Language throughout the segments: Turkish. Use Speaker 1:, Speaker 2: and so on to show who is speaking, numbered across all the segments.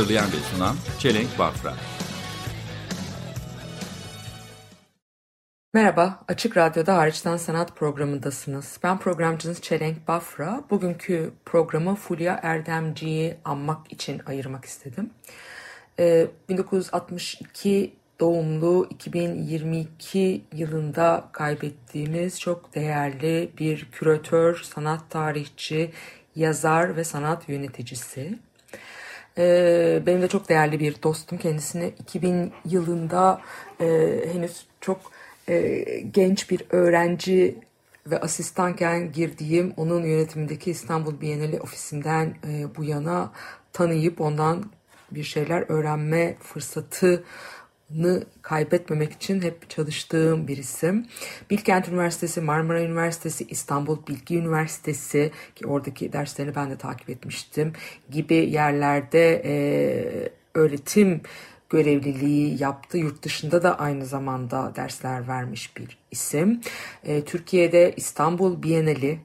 Speaker 1: Hazırlayan ve sunan Çelenk Bafra
Speaker 2: Merhaba, Açık Radyo'da Hariçten Sanat programındasınız. Ben programcınız Çelenk Bafra. Bugünkü programı Fulya Erdemci'yi anmak için ayırmak istedim. Ee, 1962 doğumlu 2022 yılında kaybettiğimiz çok değerli bir küratör, sanat tarihçi, yazar ve sanat yöneticisi. Ee, benim de çok değerli bir dostum. Kendisini 2000 yılında e, henüz çok e, genç bir öğrenci ve asistanken girdiğim onun yönetimindeki İstanbul Bienali ofisinden e, bu yana tanıyıp ondan bir şeyler öğrenme fırsatını kaybetmemek için hep çalıştığım bir isim. Bilkent Üniversitesi, Marmara Üniversitesi, İstanbul Bilgi Üniversitesi ki oradaki derslerini ben de takip etmiştim gibi yerlerde e, öğretim görevliliği yaptı. Yurt dışında da aynı zamanda dersler vermiş bir isim. E, Türkiye'de İstanbul Bienali,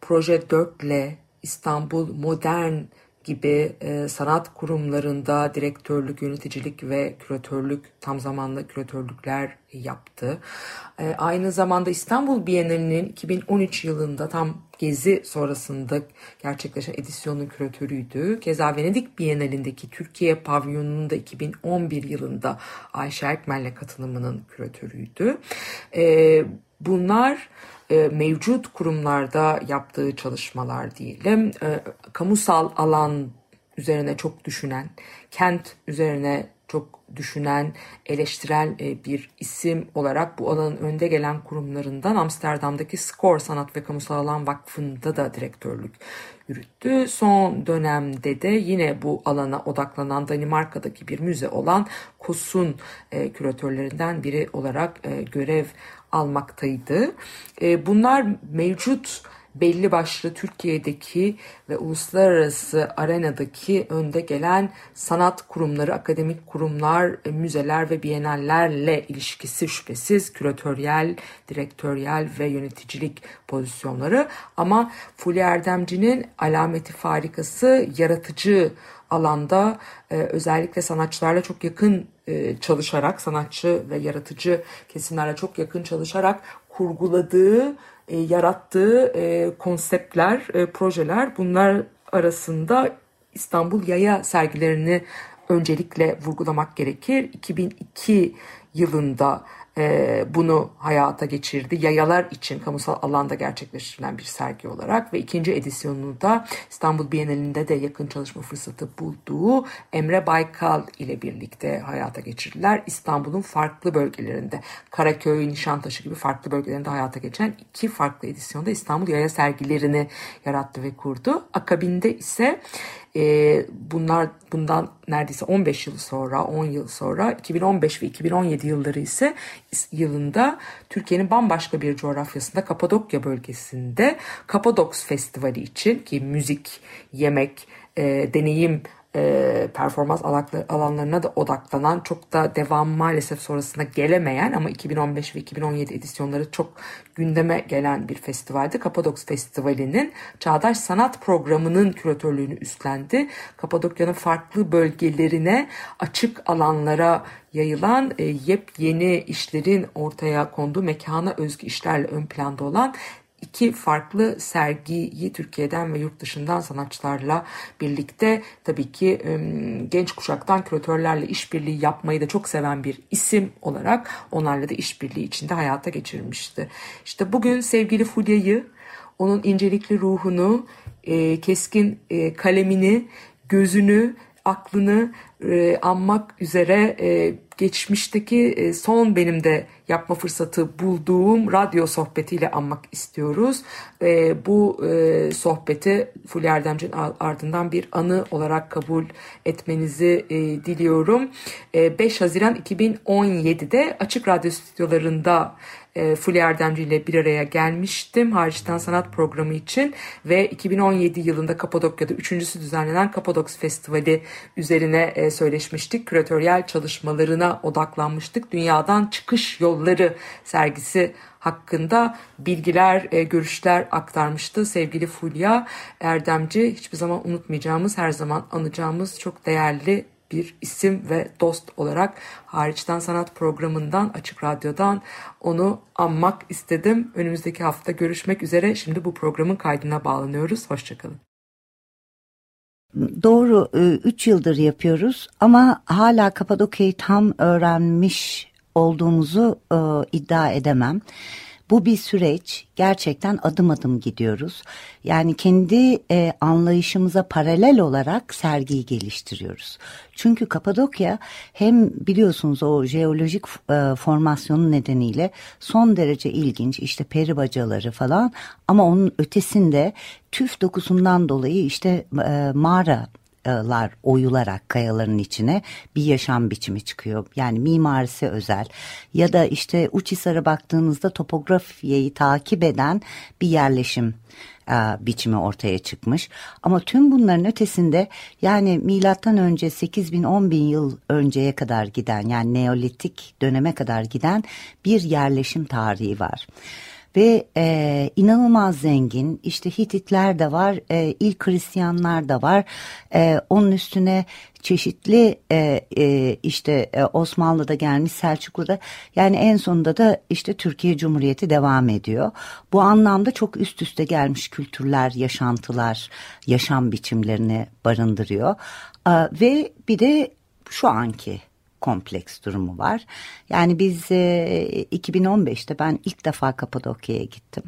Speaker 2: Proje 4L, İstanbul Modern gibi e, sanat kurumlarında direktörlük, yöneticilik ve küratörlük, tam zamanlı küratörlükler yaptı. E, aynı zamanda İstanbul Bienalinin 2013 yılında tam gezi sonrasında gerçekleşen edisyonun küratörüydü. Keza Venedik Bienalindeki Türkiye pavyonunun da 2011 yılında Ayşe Ekmel'le katılımının küratörüydü. E, bunlar e, mevcut kurumlarda yaptığı çalışmalar diyelim. E, kamusal alan üzerine çok düşünen, kent üzerine çok düşünen, eleştiren e, bir isim olarak bu alanın önde gelen kurumlarından Amsterdam'daki SCORE Sanat ve Kamusal Alan Vakfı'nda da direktörlük yürüttü. Son dönemde de yine bu alana odaklanan Danimarka'daki bir müze olan KOS'un küratörlerinden biri olarak görev almaktaydı. Bunlar mevcut belli başlı Türkiye'deki ve uluslararası arenadaki önde gelen sanat kurumları, akademik kurumlar, e, müzeler ve bienallerle ilişkisi şüphesiz küratöryel, direktöryel ve yöneticilik pozisyonları. Ama Fulya Erdemci'nin alameti farikası yaratıcı alanda e, özellikle sanatçılarla çok yakın e, çalışarak, sanatçı ve yaratıcı kesimlerle çok yakın çalışarak kurguladığı e, yarattığı e, konseptler, e, projeler bunlar arasında İstanbul Yaya sergilerini öncelikle vurgulamak gerekir. 2002 yılında e, bunu hayata geçirdi. Yayalar için kamusal alanda gerçekleştirilen bir sergi olarak ve ikinci edisyonunu da İstanbul Bienalinde de yakın çalışma fırsatı bulduğu Emre Baykal ile birlikte hayata geçirdiler. İstanbul'un farklı bölgelerinde Karaköy, Nişantaşı gibi farklı bölgelerinde hayata geçen iki farklı edisyonda İstanbul Yaya sergilerini yarattı ve kurdu. Akabinde ise e, bunlar bundan neredeyse 15 yıl sonra, 10 yıl sonra 2015 ve 2017 yılları ise yılında Türkiye'nin bambaşka bir coğrafyasında Kapadokya bölgesinde Kapadoks Festivali için ki müzik, yemek, e, deneyim e, performans alanlarına da odaklanan çok da devam maalesef sonrasında gelemeyen ama 2015 ve 2017 edisyonları çok gündeme gelen bir festivaldi. Kapadoks Festivali'nin Çağdaş Sanat Programı'nın küratörlüğünü üstlendi. Kapadokya'nın farklı bölgelerine açık alanlara yayılan e, yepyeni işlerin ortaya konduğu mekana özgü işlerle ön planda olan iki farklı sergiyi Türkiye'den ve yurt dışından sanatçılarla birlikte tabii ki genç kuşaktan küratörlerle işbirliği yapmayı da çok seven bir isim olarak onlarla da işbirliği içinde hayata geçirmişti. İşte bugün sevgili Fulya'yı, onun incelikli ruhunu, keskin kalemini, gözünü, aklını anmak üzere geçmişteki e, son benim de yapma fırsatı bulduğum radyo sohbetiyle anmak istiyoruz. E, bu e, sohbeti Fulya Erdemci'nin ardından bir anı olarak kabul etmenizi diliyorum. 5 Haziran 2017'de Açık Radyo stüdyolarında e, Fulya Erdemci ile bir araya gelmiştim hariçten sanat programı için ve 2017 yılında Kapadokya'da üçüncüsü düzenlenen Kapadoks Festivali üzerine e, söyleşmiştik. Küratöryel çalışmalarına odaklanmıştık. Dünyadan çıkış yolları sergisi hakkında bilgiler, e, görüşler aktarmıştı sevgili Fulya Erdemci. Hiçbir zaman unutmayacağımız, her zaman anacağımız çok değerli bir isim ve dost olarak hariçten sanat programından Açık Radyo'dan onu anmak istedim. Önümüzdeki hafta görüşmek üzere. Şimdi bu programın kaydına bağlanıyoruz. Hoşçakalın.
Speaker 3: Doğru 3 yıldır yapıyoruz ama hala Kapadokya'yı tam öğrenmiş olduğumuzu e, iddia edemem. Bu bir süreç. Gerçekten adım adım gidiyoruz. Yani kendi e, anlayışımıza paralel olarak sergiyi geliştiriyoruz. Çünkü Kapadokya hem biliyorsunuz o jeolojik e, formasyonu nedeniyle son derece ilginç. işte peri bacaları falan ama onun ötesinde tüf dokusundan dolayı işte e, mağara lar oyularak kayaların içine bir yaşam biçimi çıkıyor. Yani mimarisi özel ya da işte Uçhisar'a baktığınızda topografiyeyi takip eden bir yerleşim e, biçimi ortaya çıkmış. Ama tüm bunların ötesinde yani milattan önce 8 bin 10 bin yıl önceye kadar giden yani Neolitik döneme kadar giden bir yerleşim tarihi var ve e, inanılmaz zengin işte Hititler de var e, ilk Hristiyanlar da var e, onun üstüne çeşitli e, e, işte e, Osmanlı'da gelmiş Selçuklu'da yani en sonunda da işte Türkiye Cumhuriyeti devam ediyor. Bu anlamda çok üst üste gelmiş kültürler, yaşantılar, yaşam biçimlerini barındırıyor. E, ve bir de şu anki kompleks durumu var. Yani biz e, 2015'te ben ilk defa Kapadokya'ya gittim.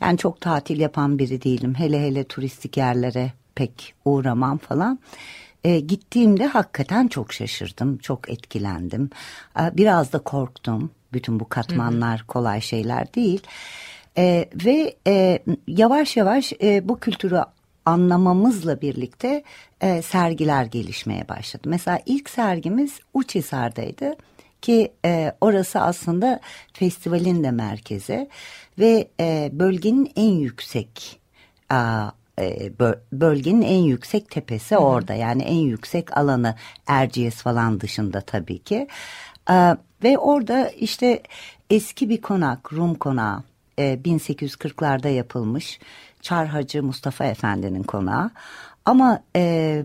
Speaker 3: Yani çok tatil yapan biri değilim. Hele hele turistik yerlere pek uğramam falan. E, gittiğimde hakikaten çok şaşırdım, çok etkilendim. E, biraz da korktum. Bütün bu katmanlar kolay şeyler değil. E, ve e, yavaş yavaş e, bu kültürü anlamamızla birlikte e, sergiler gelişmeye başladı. Mesela ilk sergimiz Uçhisar'daydı ki e, orası aslında festivalin de merkezi ve e, bölgenin en yüksek a, e, bölgenin en yüksek tepesi Hı -hı. orada yani en yüksek alanı Erciyes falan dışında tabii ki e, ve orada işte eski bir konak Rum konağı e, 1840'larda yapılmış Çar Hacı Mustafa Efendi'nin konağı. Ama e,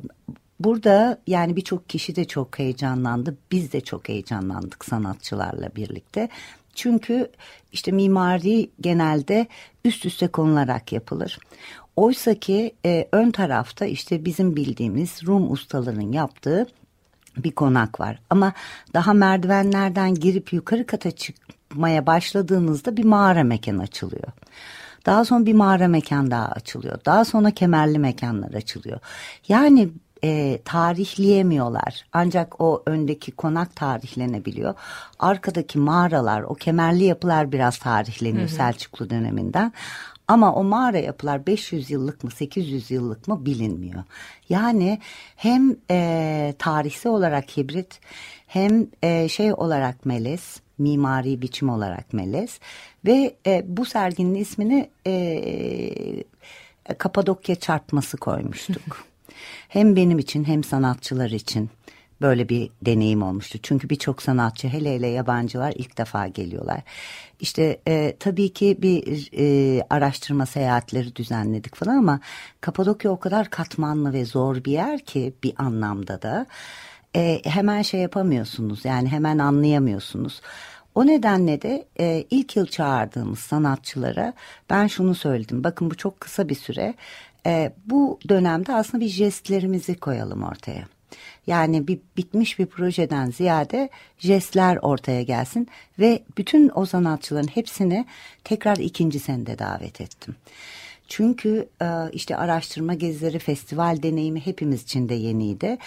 Speaker 3: burada yani birçok kişi de çok heyecanlandı. Biz de çok heyecanlandık sanatçılarla birlikte. Çünkü işte mimari genelde üst üste konularak yapılır. Oysa ki e, ön tarafta işte bizim bildiğimiz Rum ustalarının yaptığı bir konak var. Ama daha merdivenlerden girip yukarı kata çıkmaya başladığınızda bir mağara mekan açılıyor. Daha sonra bir mağara mekan daha açılıyor. Daha sonra kemerli mekanlar açılıyor. Yani e, tarihleyemiyorlar. Ancak o öndeki konak tarihlenebiliyor. Arkadaki mağaralar, o kemerli yapılar biraz tarihleniyor hı hı. Selçuklu döneminden. Ama o mağara yapılar 500 yıllık mı 800 yıllık mı bilinmiyor. Yani hem e, tarihsel olarak hibrit hem e, şey olarak melez mimari biçim olarak melez ve e, bu serginin ismini e, Kapadokya çarpması koymuştuk. hem benim için hem sanatçılar için böyle bir deneyim olmuştu. Çünkü birçok sanatçı hele hele yabancılar ilk defa geliyorlar. İşte e, tabii ki bir e, araştırma seyahatleri düzenledik falan ama Kapadokya o kadar katmanlı ve zor bir yer ki bir anlamda da e, hemen şey yapamıyorsunuz yani hemen anlayamıyorsunuz. O nedenle de e, ilk yıl çağırdığımız sanatçılara ben şunu söyledim. Bakın bu çok kısa bir süre. E, bu dönemde aslında bir jestlerimizi koyalım ortaya. Yani bir bitmiş bir projeden ziyade jestler ortaya gelsin ve bütün o sanatçıların hepsini tekrar ikinci senede davet ettim. Çünkü e, işte araştırma gezileri, festival deneyimi hepimiz için de yeniydi.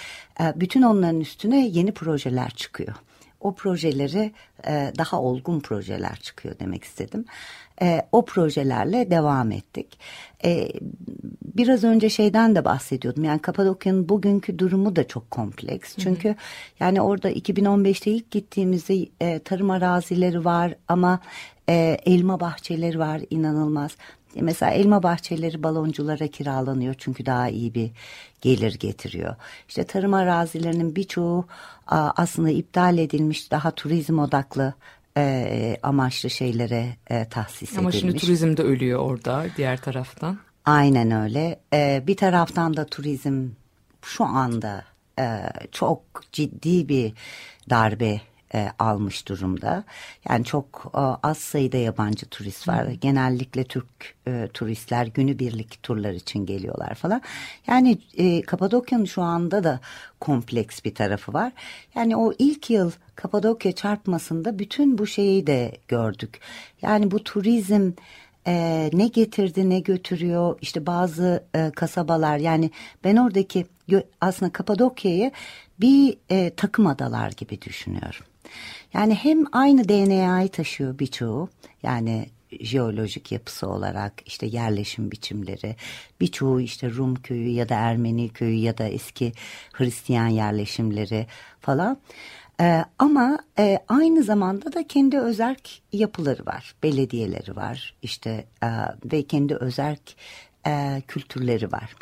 Speaker 3: E, bütün onların üstüne yeni projeler çıkıyor. o projeleri e, daha olgun projeler çıkıyor demek istedim. E, o projelerle devam ettik. E, biraz önce şeyden de bahsediyordum. Yani Kapadokya'nın bugünkü durumu da çok kompleks. Çünkü yani orada 2015'te ilk gittiğimizde e, tarım arazileri var ama e, elma bahçeleri var inanılmaz. E, Mesela elma bahçeleri balonculara kiralanıyor çünkü daha iyi bir gelir getiriyor. İşte tarım arazilerinin birçoğu aslında iptal edilmiş daha turizm odaklı e, amaçlı şeylere e, tahsis
Speaker 2: Ama
Speaker 3: edilmiş.
Speaker 2: şimdi turizm de ölüyor orada diğer taraftan.
Speaker 3: Aynen öyle. Ee, bir taraftan da turizm şu anda e, çok ciddi bir darbe e, almış durumda. Yani çok e, az sayıda yabancı turist var. Genellikle Türk e, turistler günübirlik turlar için geliyorlar falan. Yani e, Kapadokya'nın şu anda da kompleks bir tarafı var. Yani o ilk yıl Kapadokya çarpmasında bütün bu şeyi de gördük. Yani bu turizm e, ne getirdi ne götürüyor işte bazı e, kasabalar yani ben oradaki aslında Kapadokya'yı bir e, takım adalar gibi düşünüyorum. Yani hem aynı DNA'yı taşıyor birçoğu yani jeolojik yapısı olarak işte yerleşim biçimleri birçoğu işte Rum köyü ya da Ermeni köyü ya da eski Hristiyan yerleşimleri falan. Ee, ama e, aynı zamanda da kendi özerk yapıları var, belediyeleri var, işte e, ve kendi özerk e, kültürleri var.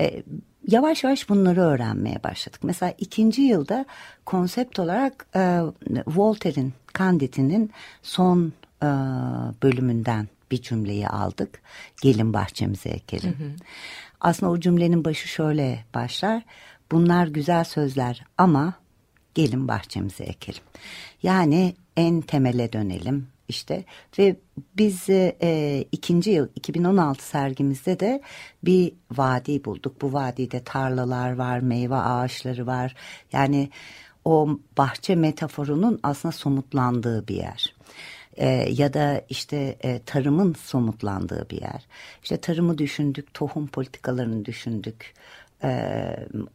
Speaker 3: E, yavaş yavaş bunları öğrenmeye başladık. Mesela ikinci yılda konsept olarak e, Voltaire'in, Candid'inin son e, bölümünden bir cümleyi aldık. Gelin bahçemize ekelim. Aslında o cümlenin başı şöyle başlar. Bunlar güzel sözler ama gelin bahçemize ekelim. Yani en temele dönelim işte ve biz e, ikinci yıl 2016 sergimizde de bir vadi bulduk. Bu vadide tarlalar var, meyve ağaçları var. Yani o bahçe metaforunun aslında somutlandığı bir yer. E, ya da işte e, tarımın somutlandığı bir yer. İşte tarımı düşündük, tohum politikalarını düşündük. E,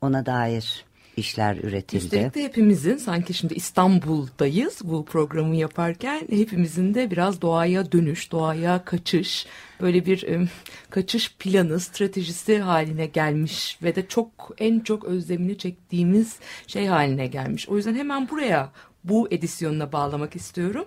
Speaker 3: ona dair işler üretildi.
Speaker 2: Üstelik de hepimizin sanki şimdi İstanbul'dayız bu programı yaparken hepimizin de biraz doğaya dönüş, doğaya kaçış, böyle bir em, kaçış planı, stratejisi haline gelmiş ve de çok en çok özlemini çektiğimiz şey haline gelmiş. O yüzden hemen buraya bu edisyonuna bağlamak istiyorum.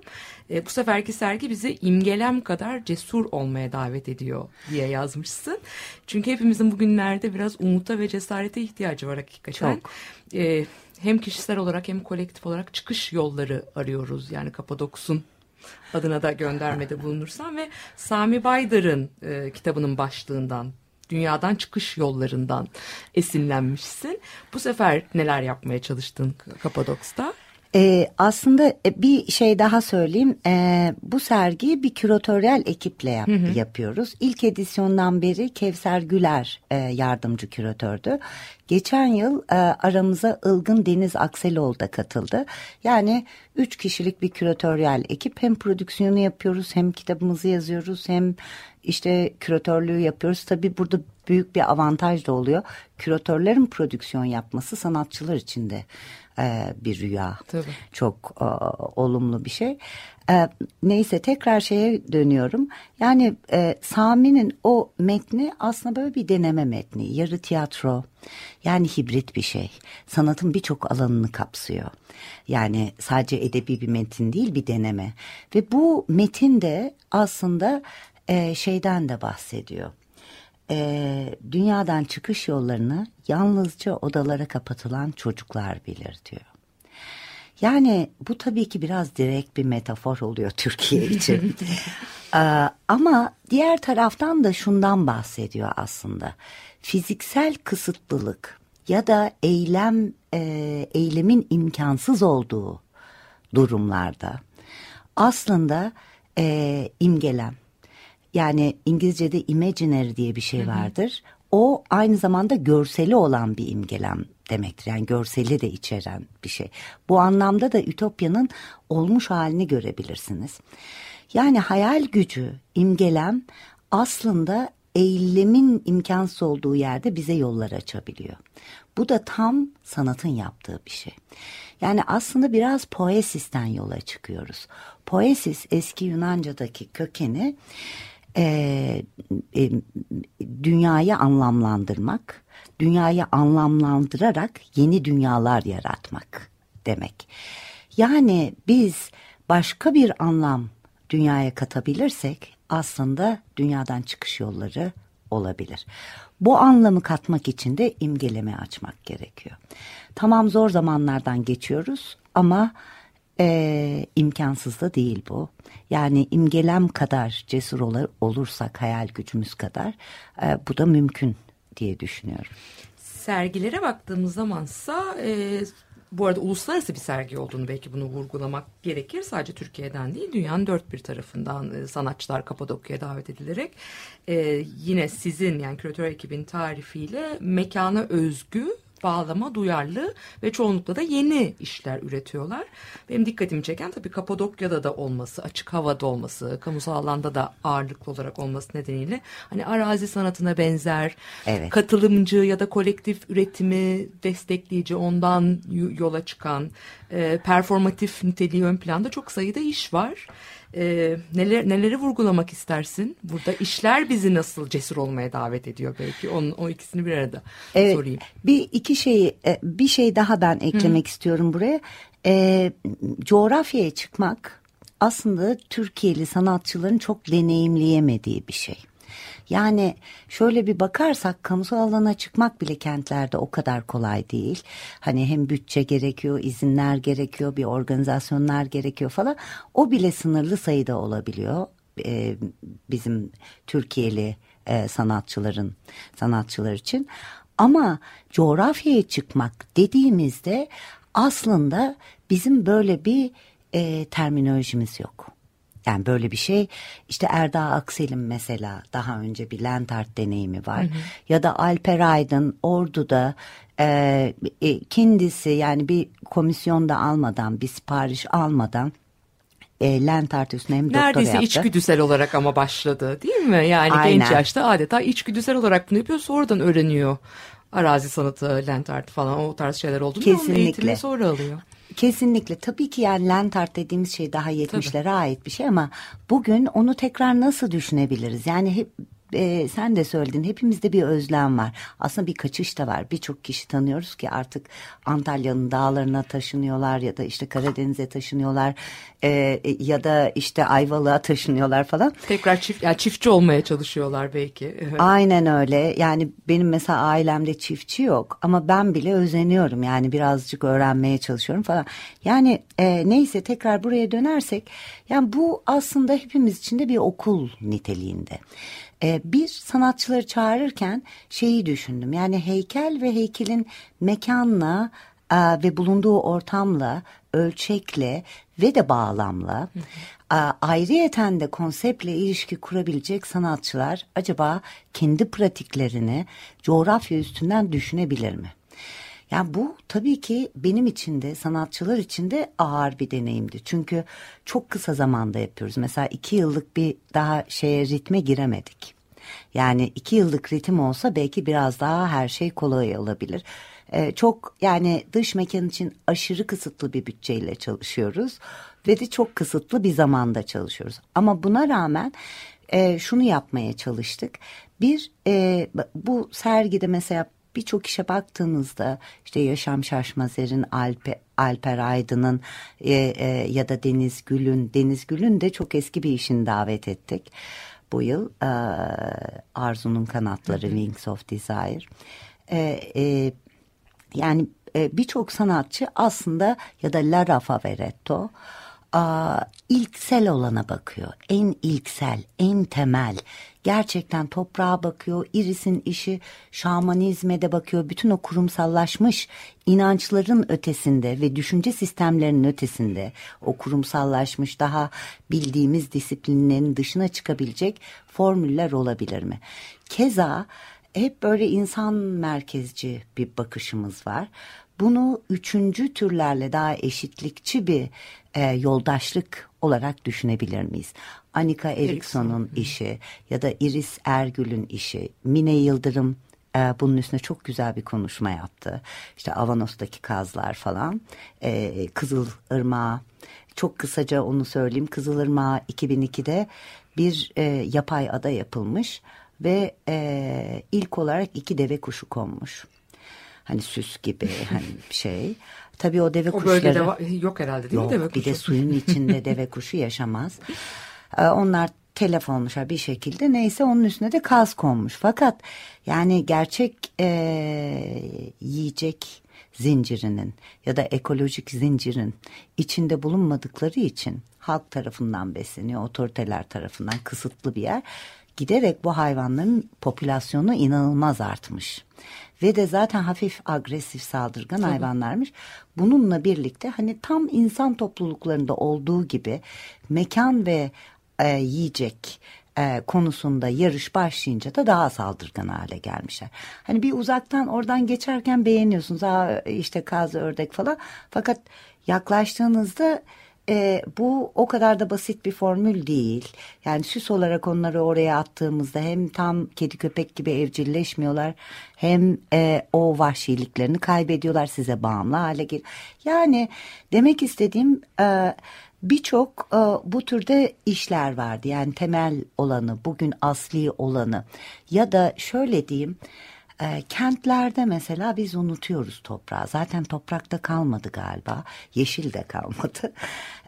Speaker 2: E, bu seferki sergi bizi imgelem kadar cesur olmaya davet ediyor diye yazmışsın. Çünkü hepimizin bugünlerde biraz umuta ve cesarete ihtiyacı var hakikaten.
Speaker 3: Çok.
Speaker 2: E, hem kişisel olarak hem kolektif olarak çıkış yolları arıyoruz. Yani Kapadoks'un adına da göndermede bulunursam ve Sami Baydar'ın e, kitabının başlığından dünyadan çıkış yollarından esinlenmişsin. Bu sefer neler yapmaya çalıştın Kapadoks'ta?
Speaker 3: Ee, aslında e, bir şey daha söyleyeyim. Ee, bu sergiyi bir küratöryel ekiple yap- yapıyoruz. İlk edisyondan beri Kevser Güler e, yardımcı küratördü. Geçen yıl e, aramıza Ilgın Deniz Akseloğlu da katıldı. Yani üç kişilik bir küratöryel ekip. Hem prodüksiyonu yapıyoruz hem kitabımızı yazıyoruz hem işte küratörlüğü yapıyoruz. Tabii burada büyük bir avantaj da oluyor. Küratörlerin prodüksiyon yapması sanatçılar için de e, bir rüya.
Speaker 2: Tabii.
Speaker 3: Çok e, olumlu bir şey. E, neyse tekrar şeye dönüyorum. Yani e, Sami'nin o metni aslında böyle bir deneme metni. Yarı tiyatro. Yani hibrit bir şey. Sanatın birçok alanını kapsıyor. Yani sadece edebi bir metin değil bir deneme. Ve bu metin de aslında e, şeyden de bahsediyor e, dünyadan çıkış yollarını yalnızca odalara kapatılan çocuklar bilir diyor. Yani bu tabii ki biraz direkt bir metafor oluyor Türkiye için. Ee, ama diğer taraftan da şundan bahsediyor aslında. Fiziksel kısıtlılık ya da eylem e, eylemin imkansız olduğu durumlarda aslında e, imgelem yani İngilizce'de imaginary diye bir şey vardır. O aynı zamanda görseli olan bir imgelem demektir. Yani görseli de içeren bir şey. Bu anlamda da Ütopya'nın olmuş halini görebilirsiniz. Yani hayal gücü, imgelem aslında eylemin imkansız olduğu yerde bize yollar açabiliyor. Bu da tam sanatın yaptığı bir şey. Yani aslında biraz poesisten yola çıkıyoruz. Poesis eski Yunanca'daki kökeni e, e, dünyayı anlamlandırmak, dünyayı anlamlandırarak yeni dünyalar yaratmak demek. Yani biz başka bir anlam dünyaya katabilirsek aslında dünyadan çıkış yolları olabilir. Bu anlamı katmak için de imgeleme açmak gerekiyor. Tamam zor zamanlardan geçiyoruz ama e, imkansız da değil bu. Yani imgelem kadar cesur olur, olursak hayal gücümüz kadar e, bu da mümkün diye düşünüyorum.
Speaker 2: Sergilere baktığımız zamansa e, bu arada uluslararası bir sergi olduğunu belki bunu vurgulamak gerekir. Sadece Türkiye'den değil dünyanın dört bir tarafından e, sanatçılar Kapadokya'ya davet edilerek e, yine sizin yani küratör ekibin tarifiyle mekana özgü bağlama duyarlı ve çoğunlukla da yeni işler üretiyorlar. Benim dikkatimi çeken tabii Kapadokya'da da olması, açık havada olması, kamusal alanda da ağırlıklı olarak olması nedeniyle hani arazi sanatına benzer,
Speaker 3: Evet.
Speaker 2: katılımcı ya da kolektif üretimi destekleyici, ondan yola çıkan, e, performatif niteliği ön planda çok sayıda iş var. E, neler neleri vurgulamak istersin? Burada işler bizi nasıl cesur olmaya davet ediyor belki. Onun o ikisini bir arada
Speaker 3: Evet,
Speaker 2: sorayım.
Speaker 3: Bir iki şeyi e, bir şey daha ben eklemek istiyorum buraya. E, coğrafyaya çıkmak aslında Türkiye'li sanatçıların çok deneyimleyemediği bir şey. Yani şöyle bir bakarsak kamusal alana çıkmak bile kentlerde o kadar kolay değil. Hani hem bütçe gerekiyor, izinler gerekiyor, bir organizasyonlar gerekiyor falan. O bile sınırlı sayıda olabiliyor e, bizim Türkiye'li e, sanatçıların sanatçılar için. Ama coğrafyaya çıkmak dediğimizde aslında bizim böyle bir e, terminolojimiz yok. Yani böyle bir şey işte Erdağ Aksel'in mesela daha önce bir land art deneyimi var. Ya da Alper Aydın Ordu'da e, e, kendisi yani bir komisyonda almadan bir sipariş almadan e, land art üstüne hem doktora
Speaker 2: Neredeyse
Speaker 3: yaptı.
Speaker 2: içgüdüsel olarak ama başladı değil mi? Yani genç
Speaker 3: Aynen.
Speaker 2: yaşta adeta içgüdüsel olarak bunu yapıyor sonradan öğreniyor. Arazi sanatı, art falan o tarz şeyler olduğunu ve onun
Speaker 3: Kesinlikle.
Speaker 2: eğitimini sonra alıyor.
Speaker 3: Kesinlikle tabii ki yani land art dediğimiz şey daha 70'lere ait bir şey ama bugün onu tekrar nasıl düşünebiliriz? Yani hep e, sen de söyledin hepimizde bir özlem var. Aslında bir kaçış da var. Birçok kişi tanıyoruz ki artık Antalya'nın dağlarına taşınıyorlar ya da işte Karadeniz'e taşınıyorlar e, ya da işte Ayvalık'a taşınıyorlar falan.
Speaker 2: Tekrar çift, yani çiftçi olmaya çalışıyorlar belki.
Speaker 3: Aynen öyle. Yani benim mesela ailemde çiftçi yok ama ben bile özeniyorum. Yani birazcık öğrenmeye çalışıyorum falan. Yani e, neyse tekrar buraya dönersek yani bu aslında hepimiz için de bir okul niteliğinde. E, bir sanatçıları çağırırken şeyi düşündüm. Yani heykel ve heykelin mekanla e, ve bulunduğu ortamla, ölçekle ve de bağlamla e, ayrıyeten de konseptle ilişki kurabilecek sanatçılar acaba kendi pratiklerini coğrafya üstünden düşünebilir mi? Yani bu tabii ki benim için de sanatçılar için de ağır bir deneyimdi. Çünkü çok kısa zamanda yapıyoruz. Mesela iki yıllık bir daha şeye ritme giremedik. Yani iki yıllık ritim olsa belki biraz daha her şey kolay olabilir. Ee, çok yani dış mekan için aşırı kısıtlı bir bütçeyle çalışıyoruz ve de çok kısıtlı bir zamanda çalışıyoruz. Ama buna rağmen e, şunu yapmaya çalıştık. Bir e, bu sergide mesela birçok işe baktığınızda işte Yaşam Şaşmazer'in Alpe, Alper Aydın'ın e, e, ya da Deniz Gül'ün Deniz Gül'ün de çok eski bir işini davet ettik bu yıl e, Arzu'nun Kanatları Wings of Desire E, e, yani e, birçok sanatçı aslında ya da Lara Favoretto ilksel olana bakıyor. En ilksel, en temel. Gerçekten toprağa bakıyor. Iris'in işi şamanizme de bakıyor. Bütün o kurumsallaşmış inançların ötesinde ve düşünce sistemlerinin ötesinde o kurumsallaşmış daha bildiğimiz disiplinlerin dışına çıkabilecek formüller olabilir mi? Keza hep böyle insan merkezci bir bakışımız var. Bunu üçüncü türlerle daha eşitlikçi bir e, yoldaşlık olarak düşünebilir miyiz? Anika Eriksson'un işi ya da Iris Ergül'ün işi, Mine Yıldırım e, bunun üstüne çok güzel bir konuşma yaptı. İşte Avanos'taki kazlar falan. E, Kızılırmağı çok kısaca onu söyleyeyim. Kızılırmağı 2002'de bir e, yapay ada yapılmış ve e, ilk olarak iki deve kuşu konmuş. Hani süs gibi hani şey. Tabii o deve
Speaker 2: O
Speaker 3: kuşları...
Speaker 2: bölgede va- yok herhalde değil
Speaker 3: Yok
Speaker 2: mi deve
Speaker 3: bir de
Speaker 2: kuşu?
Speaker 3: suyun içinde deve kuşu yaşamaz. Ee, Onlar telef olmuşlar bir şekilde neyse onun üstüne de kaz konmuş. Fakat yani gerçek e, yiyecek zincirinin ya da ekolojik zincirin içinde bulunmadıkları için halk tarafından besleniyor, otoriteler tarafından kısıtlı bir yer. Giderek bu hayvanların popülasyonu inanılmaz artmış. Ve de zaten hafif agresif saldırgan hayvanlarmış. Bununla birlikte hani tam insan topluluklarında olduğu gibi mekan ve e, yiyecek e, konusunda yarış başlayınca da daha saldırgan hale gelmişler. Hani bir uzaktan oradan geçerken beğeniyorsunuz. Aa, işte kaz, ördek falan. Fakat yaklaştığınızda e, bu o kadar da basit bir formül değil. Yani süs olarak onları oraya attığımızda hem tam kedi köpek gibi evcilleşmiyorlar hem e, o vahşiliklerini kaybediyorlar size bağımlı hale geliyor. Yani demek istediğim e, birçok e, bu türde işler vardı. Yani temel olanı, bugün asli olanı ya da şöyle diyeyim e, kentlerde mesela biz unutuyoruz toprağı. Zaten toprakta kalmadı galiba. Yeşil de kalmadı.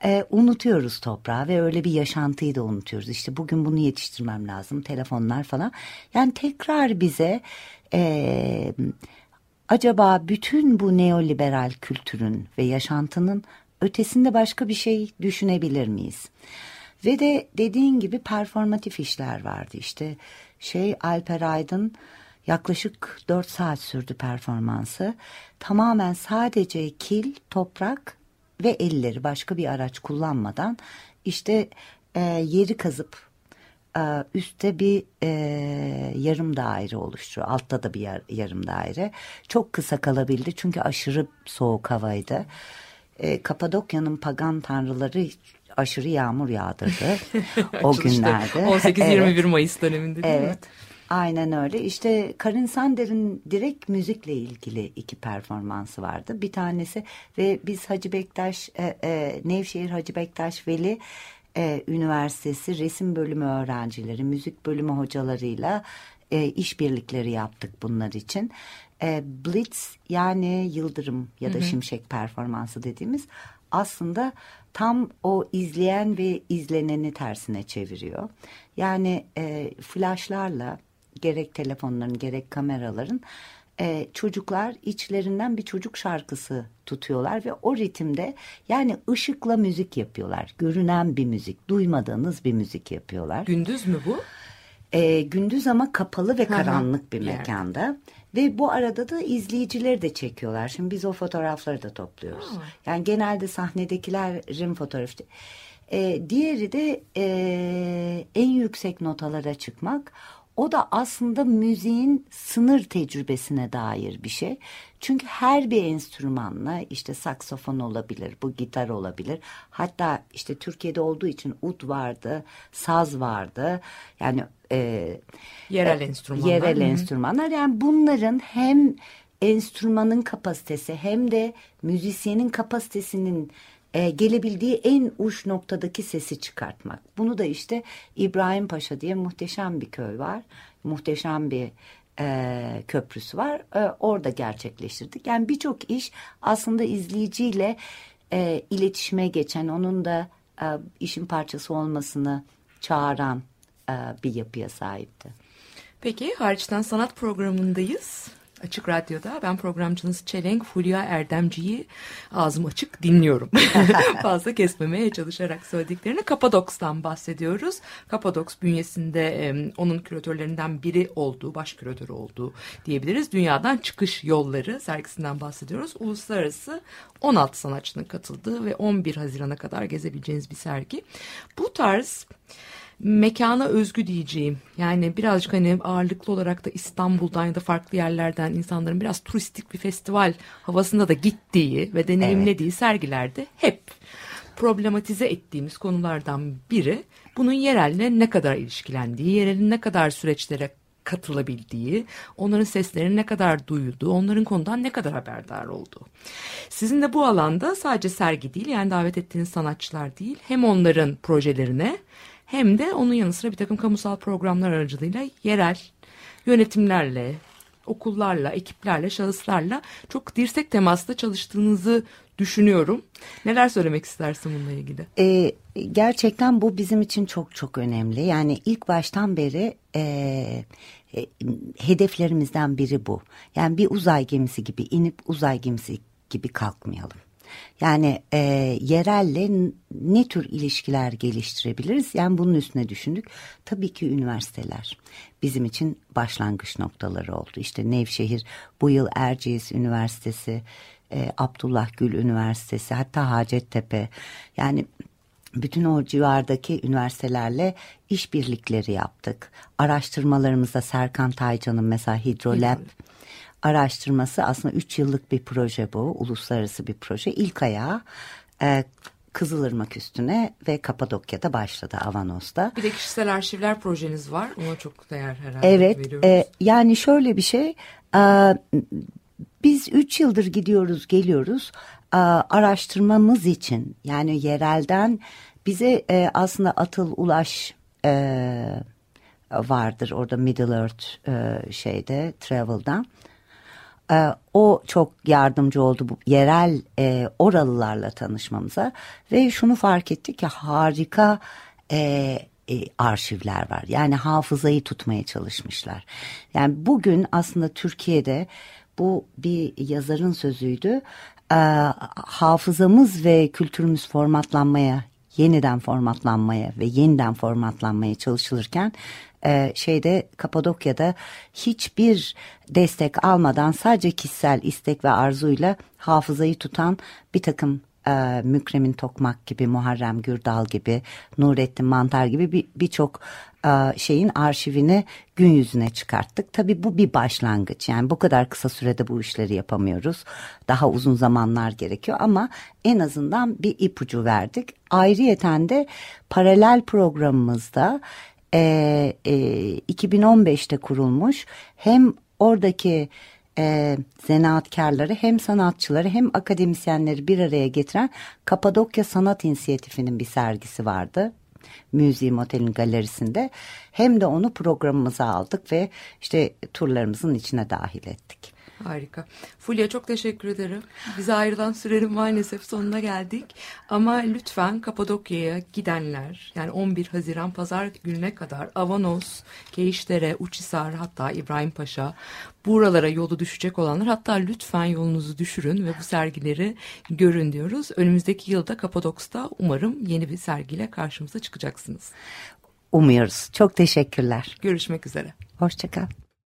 Speaker 3: E, unutuyoruz toprağı ve öyle bir yaşantıyı da unutuyoruz. İşte bugün bunu yetiştirmem lazım. Telefonlar falan. Yani tekrar bize e, acaba bütün bu neoliberal kültürün ve yaşantının ötesinde başka bir şey düşünebilir miyiz? Ve de dediğin gibi performatif işler vardı işte. Şey Alper Aydın yaklaşık 4 saat sürdü performansı. Tamamen sadece kil, toprak ve elleri başka bir araç kullanmadan işte e, yeri kazıp e, üstte bir e, yarım daire oluşturuyor. Altta da bir yar- yarım daire. Çok kısa kalabildi çünkü aşırı soğuk havaydı. E, Kapadokya'nın pagan tanrıları aşırı yağmur yağdırdı o günlerde.
Speaker 2: 18-21
Speaker 3: Evet.
Speaker 2: Mayıs döneminde değil mi?
Speaker 3: Evet. Aynen öyle. İşte Karin Sander'in direkt müzikle ilgili iki performansı vardı. Bir tanesi ve biz Hacı Bektaş, e, e, Nevşehir Hacı Bektaş Veli e, Üniversitesi resim bölümü öğrencileri, müzik bölümü hocalarıyla e, işbirlikleri yaptık bunlar için. E, Blitz yani Yıldırım ya da Şimşek performansı dediğimiz aslında tam o izleyen ve izleneni tersine çeviriyor. Yani e, flashlarla gerek telefonların gerek kameraların e, çocuklar içlerinden bir çocuk şarkısı tutuyorlar ve o ritimde yani ışıkla müzik yapıyorlar. Görünen bir müzik, duymadığınız bir müzik yapıyorlar.
Speaker 2: Gündüz mü bu?
Speaker 3: E, gündüz ama kapalı ve
Speaker 2: Hı hı,
Speaker 3: karanlık bir
Speaker 2: bir yerde.
Speaker 3: Ve bu arada da izleyicileri de çekiyorlar. Şimdi biz o fotoğrafları da topluyoruz. Yani genelde sahnedekilerin fotoğrafı. E, diğeri de e, en yüksek notalara çıkmak. O da aslında müziğin sınır tecrübesine dair bir şey. Çünkü her bir enstrümanla işte saksofon olabilir, bu gitar olabilir. Hatta işte Türkiye'de olduğu için ud vardı, saz vardı. Yani e,
Speaker 2: Yerel
Speaker 3: e,
Speaker 2: enstrümanlar.
Speaker 3: Yerel
Speaker 2: Hı hı.
Speaker 3: enstrümanlar. Yani bunların hem enstrümanın kapasitesi hem de müzisyenin kapasitesinin e, gelebildiği en uç noktadaki sesi çıkartmak. Bunu da işte İbrahim Paşa diye muhteşem bir köy var. Muhteşem bir e, köprüsü var. E, orada gerçekleştirdik. Yani birçok iş aslında izleyiciyle e, iletişime geçen, onun da e, işin parçası olmasını çağıran e, bir yapıya sahipti.
Speaker 2: Peki hariçten sanat programındayız. Açık Radyo'da ben programcınız Çelenk Fulya Erdemci'yi ağzım açık dinliyorum. Fazla kesmemeye çalışarak söylediklerini Kapadoks'tan bahsediyoruz. Kapadoks bünyesinde onun küratörlerinden biri olduğu, baş küratörü olduğu diyebiliriz. Dünyadan çıkış yolları sergisinden bahsediyoruz. Uluslararası 16 sanatçının katıldığı ve 11 Haziran'a kadar gezebileceğiniz bir sergi. Bu tarz mekana özgü diyeceğim. Yani birazcık hani ağırlıklı olarak da İstanbul'dan ya da farklı yerlerden insanların biraz turistik bir festival havasında da gittiği ve deneyimlediği sergilerde hep problematize ettiğimiz konulardan biri bunun yerelle ne kadar ilişkilendiği, yerelin ne kadar süreçlere katılabildiği, onların seslerinin ne kadar duyulduğu, onların konudan ne kadar haberdar olduğu. Sizin de bu alanda sadece sergi değil yani davet ettiğiniz sanatçılar değil hem onların projelerine hem de onun yanı sıra bir takım kamusal programlar aracılığıyla yerel yönetimlerle, okullarla, ekiplerle, şahıslarla çok dirsek temasla çalıştığınızı düşünüyorum. Neler söylemek istersin bununla ilgili?
Speaker 3: Ee, gerçekten bu bizim için çok çok önemli. Yani ilk baştan beri e, e, hedeflerimizden biri bu. Yani bir uzay gemisi gibi inip uzay gemisi gibi kalkmayalım. Yani e, yerelle ne tür ilişkiler geliştirebiliriz? Yani bunun üstüne düşündük. Tabii ki üniversiteler bizim için başlangıç noktaları oldu. İşte Nevşehir bu yıl Erciyes Üniversitesi, e, Abdullah Gül Üniversitesi, hatta Hacettepe. Yani bütün o civardaki üniversitelerle işbirlikleri yaptık. Araştırmalarımızda Serkan Taycan'ın mesela Hidrolab araştırması aslında 3 yıllık bir proje bu. Uluslararası bir proje. İlk ayağı e, Kızılırmak üstüne ve Kapadokya'da başladı Avanos'ta.
Speaker 2: Bir de kişisel arşivler projeniz var. Ona çok değer herhalde
Speaker 3: Evet
Speaker 2: veriyoruz.
Speaker 3: e, yani şöyle bir şey e, biz üç yıldır gidiyoruz geliyoruz e, araştırmamız için yani yerelden bize e, aslında Atıl Ulaş e, vardır orada Middle Earth e, şeyde Travel'dan. E, o çok yardımcı oldu bu yerel e, oralılarla tanışmamıza ve şunu fark ettik ki harika e, e, arşivler var. Yani hafızayı tutmaya çalışmışlar. Yani bugün aslında Türkiye'de bu bir yazarın sözüydü. E, hafızamız ve kültürümüz formatlanmaya yeniden formatlanmaya ve yeniden formatlanmaya çalışılırken e, şeyde Kapadokya'da hiçbir destek almadan sadece kişisel istek ve arzuyla hafızayı tutan bir takım e, Mükremin Tokmak gibi, Muharrem Gürdal gibi, Nurettin Mantar gibi bir- birçok e, şeyin arşivini gün yüzüne çıkarttık. Tabii bu bir başlangıç. Yani bu kadar kısa sürede bu işleri yapamıyoruz. Daha uzun zamanlar gerekiyor ama en azından bir ipucu verdik. Ayrıyeten de paralel programımızda e, e, 2015'te kurulmuş hem oradaki e, zanaatkarları hem sanatçıları hem akademisyenleri bir araya getiren Kapadokya Sanat İnisiyatifi'nin bir sergisi vardı. Museum Otel'in galerisinde hem de onu programımıza aldık ve işte turlarımızın içine dahil ettik.
Speaker 2: Harika. Fulya çok teşekkür ederim. Bize ayrılan sürenin maalesef sonuna geldik. Ama lütfen Kapadokya'ya gidenler yani 11 Haziran Pazar gününe kadar Avanos, Keyişdere, Uçhisar hatta İbrahim Paşa buralara yolu düşecek olanlar hatta lütfen yolunuzu düşürün ve bu sergileri görün diyoruz. Önümüzdeki yılda Kapadoks'ta umarım yeni bir sergiyle karşımıza çıkacaksınız.
Speaker 3: Umuyoruz. Çok teşekkürler.
Speaker 2: Görüşmek üzere.
Speaker 3: Hoşçakal.